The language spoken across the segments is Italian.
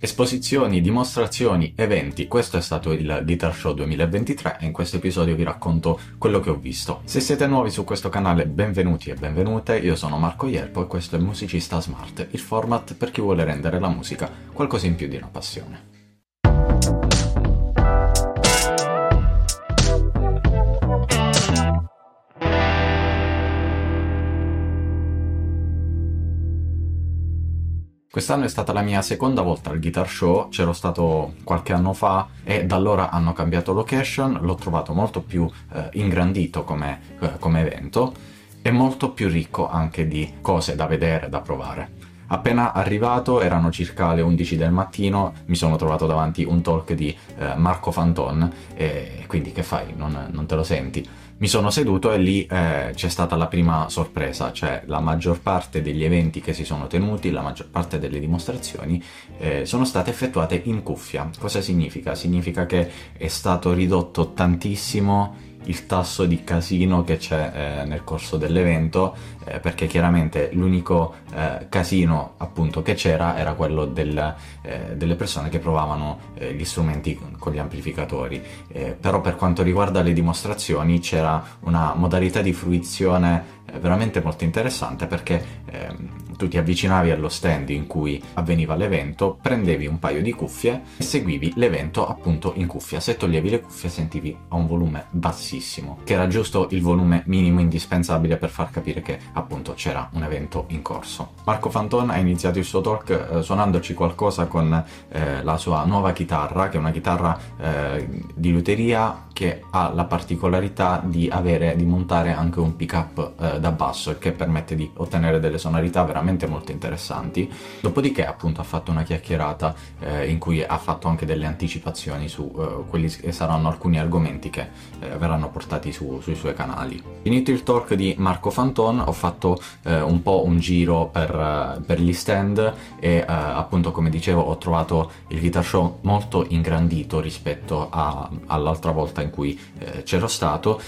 Esposizioni, dimostrazioni, eventi, questo è stato il Guitar Show 2023 e in questo episodio vi racconto quello che ho visto. Se siete nuovi su questo canale, benvenuti e benvenute, io sono Marco Ierpo e questo è Musicista Smart, il format per chi vuole rendere la musica qualcosa in più di una passione. Quest'anno è stata la mia seconda volta al Guitar Show, c'ero stato qualche anno fa e da allora hanno cambiato location, l'ho trovato molto più eh, ingrandito come, eh, come evento e molto più ricco anche di cose da vedere, da provare. Appena arrivato, erano circa le 11 del mattino, mi sono trovato davanti un talk di eh, Marco Fanton e quindi che fai? Non, non, te lo senti? Mi sono seduto e lì eh, c'è stata la prima sorpresa, cioè la maggior parte degli eventi che si sono tenuti, la maggior parte delle dimostrazioni eh, sono state effettuate in cuffia. Cosa significa? Significa che è stato ridotto tantissimo il tasso di casino che c'è eh, nel corso dell'evento, eh, perché chiaramente l'unico eh, casino appunto che c'era era quello del, eh, delle persone che provavano eh, gli strumenti con gli amplificatori. Eh, però per quanto riguarda le dimostrazioni c'era una modalità di fruizione veramente molto interessante perché ehm, tu ti avvicinavi allo stand in cui avveniva l'evento, prendevi un paio di cuffie e seguivi l'evento appunto in cuffia. Se toglievi le cuffie sentivi a un volume bassissimo, che era giusto il volume minimo indispensabile per far capire che appunto c'era un evento in corso. Marco Fanton ha iniziato il suo talk eh, suonandoci qualcosa con eh, la sua nuova chitarra, che è una chitarra eh, di luteria che ha la particolarità di avere, di montare anche un pick up eh, da basso, che permette di ottenere delle sonorità veramente molto interessanti. Dopodiché appunto ha fatto una chiacchierata eh, in cui ha fatto anche delle anticipazioni su eh, quelli che saranno alcuni argomenti che eh, verranno portati su, sui suoi canali. Finito il talk di Marco Fanton ho fatto eh, un po' un giro per, eh, per gli stand e appunto come dicevo ho trovato il guitar show molto ingrandito rispetto a, all'altra volta in cui c'ero stato.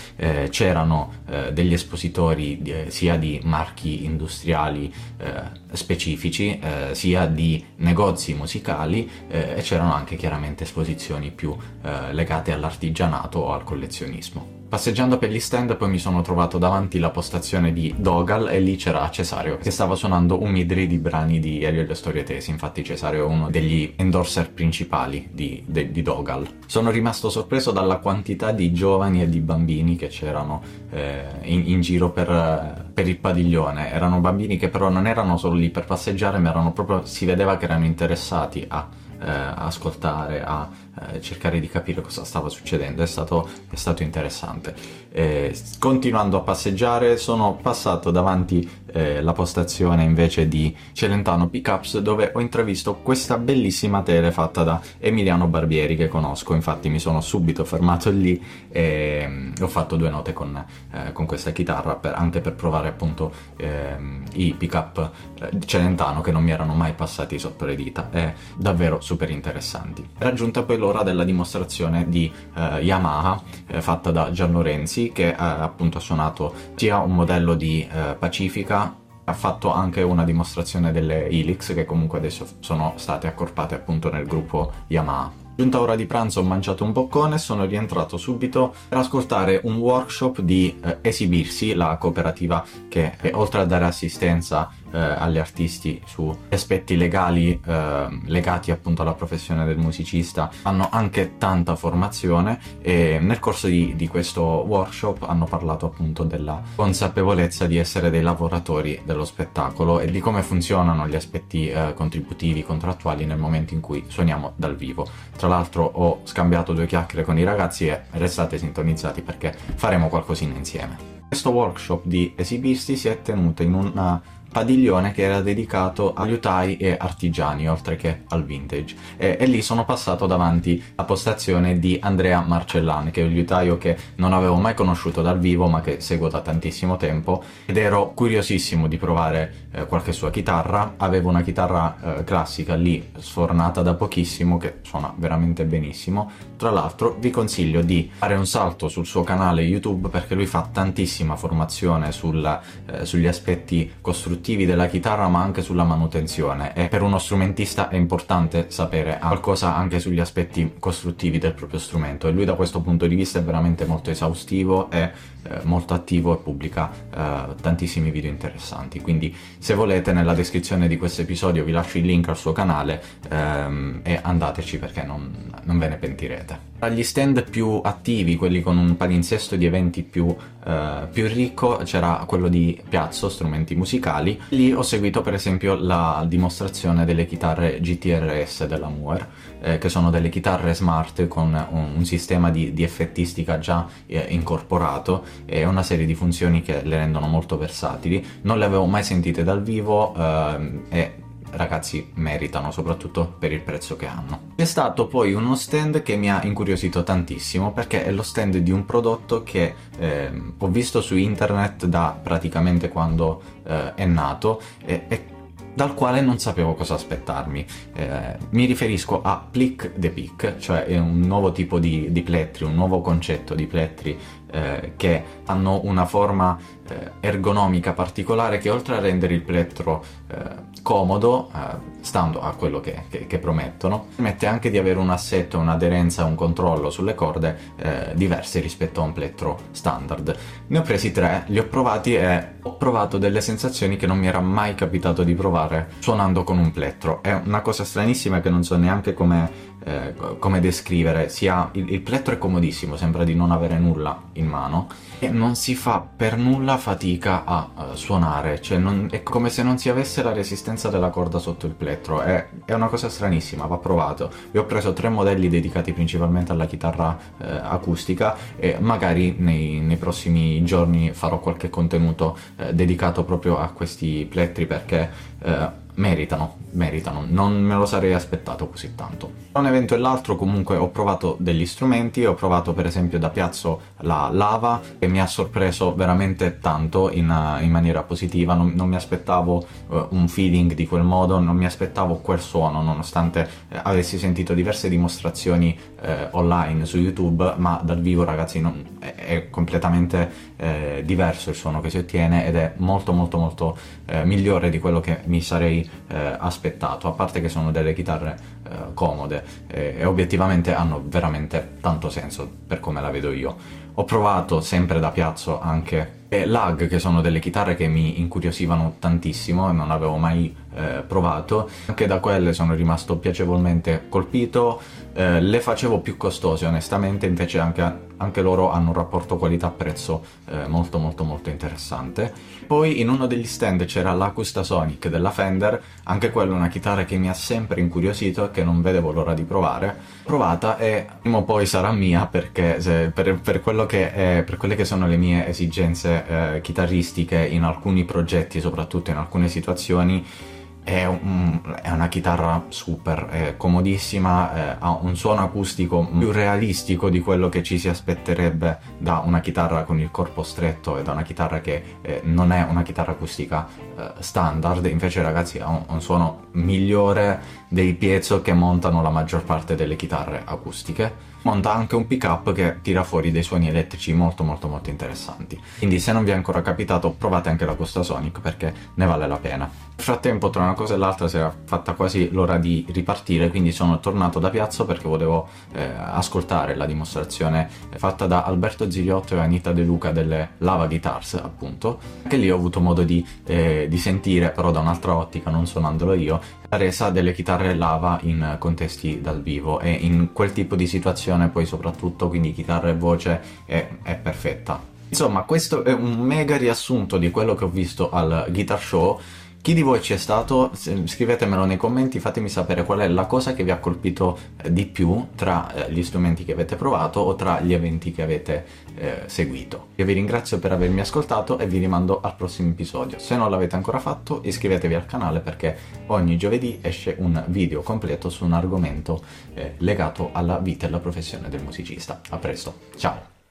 c'erano degli espositori sia di marchi industriali eh, specifici, eh, sia di negozi musicali eh, e c'erano anche chiaramente esposizioni più eh, legate all'artigianato o al collezionismo. Passeggiando per gli stand poi mi sono trovato davanti la postazione di Dogal e lì c'era Cesario che stava suonando un midri di brani di Elio e le storie tesi, infatti Cesario è uno degli endorser principali di, de, di, Dogal. Sono rimasto sorpreso dalla quantità di giovani e di bambini che c'erano eh, in, in, giro per, per il padiglione, erano bambini che però non erano solo lì per passeggiare ma erano proprio, si vedeva che erano interessati a eh, ascoltare, a eh, cercare di capire cosa stava succedendo, è stato, è stato interessante. Eh, continuando a passeggiare sono passato davanti eh, la postazione invece di Celentano Pickups dove ho intravisto questa bellissima tele fatta da Emiliano Barbieri che conosco, infatti mi sono subito fermato lì e mm, ho fatto due note con, eh, con questa chitarra per, anche per provare appunto ehm, i pickup eh, Celentano che non mi erano mai passati sotto le dita, è davvero super interessanti. Raggiunta poi l'ora della dimostrazione di eh, Yamaha eh, fatta da Gian Lorenzi che appunto ha suonato sia un modello di eh, Pacifica ha fatto anche una dimostrazione delle Helix che comunque adesso sono state accorpate appunto nel gruppo Yamaha. Giunta ora di pranzo ho mangiato un boccone e sono rientrato subito per ascoltare un workshop di eh, Esibirsi, la cooperativa che oltre a dare assistenza eh, agli artisti su aspetti legali eh, legati appunto alla professione del musicista. Hanno anche tanta formazione e nel corso di, di questo workshop hanno parlato appunto della consapevolezza di essere dei lavoratori dello spettacolo e di come funzionano gli aspetti eh, contributivi contrattuali nel momento in cui suoniamo dal vivo. Tra l'altro ho scambiato due chiacchiere con i ragazzi e restate sintonizzati perché faremo qualcosina insieme. Questo workshop di esibisti si è tenuto in una padiglione che era dedicato a liutai e artigiani, oltre che al vintage. E, e, lì sono passato davanti alla postazione di Andrea Marcellan, che è un liutaio che non avevo mai conosciuto dal vivo, ma che seguo da tantissimo tempo, ed ero curiosissimo di provare eh, qualche sua chitarra. Avevo una chitarra eh, classica lì, sfornata da pochissimo, che suona veramente benissimo. Tra l'altro vi consiglio di fare un salto sul suo canale YouTube perché lui fa tantissima formazione sul, eh, sugli aspetti costruttivi costruttivi della chitarra ma anche sulla manutenzione. E per uno strumentista è importante sapere qualcosa anche sugli aspetti costruttivi del proprio strumento. E lui da questo punto di vista è veramente molto esaustivo e eh, molto attivo e pubblica eh, tantissimi video interessanti. Quindi se volete nella descrizione di questo episodio vi lascio il link al suo canale ehm, e andateci perché non, non ve ne pentirete tra gli stand più attivi, quelli con un palinsesto di eventi più, eh, più ricco, c'era quello di Piazzo, strumenti musicali. Lì ho seguito per esempio la dimostrazione delle chitarre GTRS della Moore, eh, che sono delle chitarre smart con un, un sistema di, di, effettistica già eh, incorporato e una serie di funzioni che le rendono molto versatili. Non le avevo mai sentite dal vivo ehm, e ragazzi meritano, soprattutto per il prezzo che hanno. C'è stato poi uno stand che mi ha incuriosito tantissimo perché è lo stand di un prodotto che eh, ho visto su internet da praticamente quando eh, è nato e, e dal quale non sapevo cosa aspettarmi. Eh, mi riferisco a Plick the Pick, cioè un nuovo tipo di, di plettri, un nuovo concetto di plettri eh, che hanno una forma eh, ergonomica particolare che oltre a rendere il plettro eh, comodo, eh, stando a quello che, che, che, promettono, permette anche di avere un assetto, un'aderenza, un controllo sulle corde eh, diversi rispetto a un plettro standard. Ne ho presi tre, li ho provati e ho provato delle sensazioni che non mi era mai capitato di provare suonando con un plettro. È una cosa stranissima che non so neanche come eh, come descrivere, sia il, il, plettro è comodissimo, sembra di non avere nulla in mano e non si fa per nulla fatica a uh, suonare, cioè non, è come se non si avesse la resistenza della corda sotto il plettro, è, è una cosa stranissima, va provato. Io ho preso tre modelli dedicati principalmente alla chitarra eh, acustica e magari nei, nei, prossimi giorni farò qualche contenuto eh, dedicato proprio a questi plettri perché meritano, meritano, non me lo sarei aspettato così tanto. Un evento e l'altro comunque ho provato degli strumenti, ho provato per esempio da Piazzo la Lava che mi ha sorpreso veramente tanto in, in maniera positiva, non, non mi aspettavo uh, un feeling di quel modo, non mi aspettavo quel suono nonostante eh, avessi sentito diverse dimostrazioni eh, online su YouTube, ma dal vivo ragazzi non, è, è, completamente eh, diverso il suono che si ottiene ed è molto molto molto eh, migliore di quello che mi sarei eh, aspettato, a parte che sono delle chitarre eh, comode e, e obiettivamente hanno veramente tanto senso per come la vedo io. Ho provato sempre da piazzo anche e lag, che sono delle chitarre che mi incuriosivano tantissimo e non avevo mai eh, provato. Anche da quelle sono rimasto piacevolmente colpito. Eh, le facevo più costose, onestamente, invece anche, anche loro hanno un rapporto qualità-prezzo eh, molto molto molto interessante. Poi in uno degli stand c'era l'Acusta Sonic della Fender, anche quella è una chitarra che mi ha sempre incuriosito e che non vedevo l'ora di provare. Provata e prima o poi sarà mia perché se, per, per, che è, per quelle che sono le mie esigenze chitarristiche in alcuni progetti, soprattutto in alcune situazioni, è, un, è, una chitarra super, è comodissima, eh, ha un suono acustico più realistico di quello che ci si aspetterebbe da una chitarra con il corpo stretto e da una chitarra che eh, non è una chitarra acustica eh, standard, invece ragazzi ha un, un, suono migliore dei piezo che montano la maggior parte delle chitarre acustiche. Monta anche un pickup che tira fuori dei suoni elettrici molto molto molto interessanti. Quindi se non vi è ancora capitato provate anche la Costa Sonic perché ne vale la pena. Frattempo tra una cosa e l'altra si era fatta quasi l'ora di ripartire, quindi sono tornato da Piazza perché volevo eh, ascoltare la dimostrazione fatta da Alberto Ziliotto e Anita De Luca delle Lava Guitars appunto. Anche lì ho avuto modo di, eh, di sentire, però da un'altra ottica, non suonandolo io, la resa delle chitarre lava in contesti dal vivo e in quel tipo di situazione poi soprattutto quindi chitarra e voce è, è perfetta. Insomma questo è un mega riassunto di quello che ho visto al Guitar Show chi di voi ci è stato? Scrivetemelo nei commenti, fatemi sapere qual è la cosa che vi ha colpito eh, di più tra eh, gli strumenti che avete provato o tra gli eventi che avete eh, seguito. Io vi ringrazio per avermi ascoltato e vi rimando al prossimo episodio. Se non l'avete ancora fatto iscrivetevi al canale perché ogni giovedì esce un video completo su un argomento eh, legato alla vita e alla professione del musicista. A presto, ciao!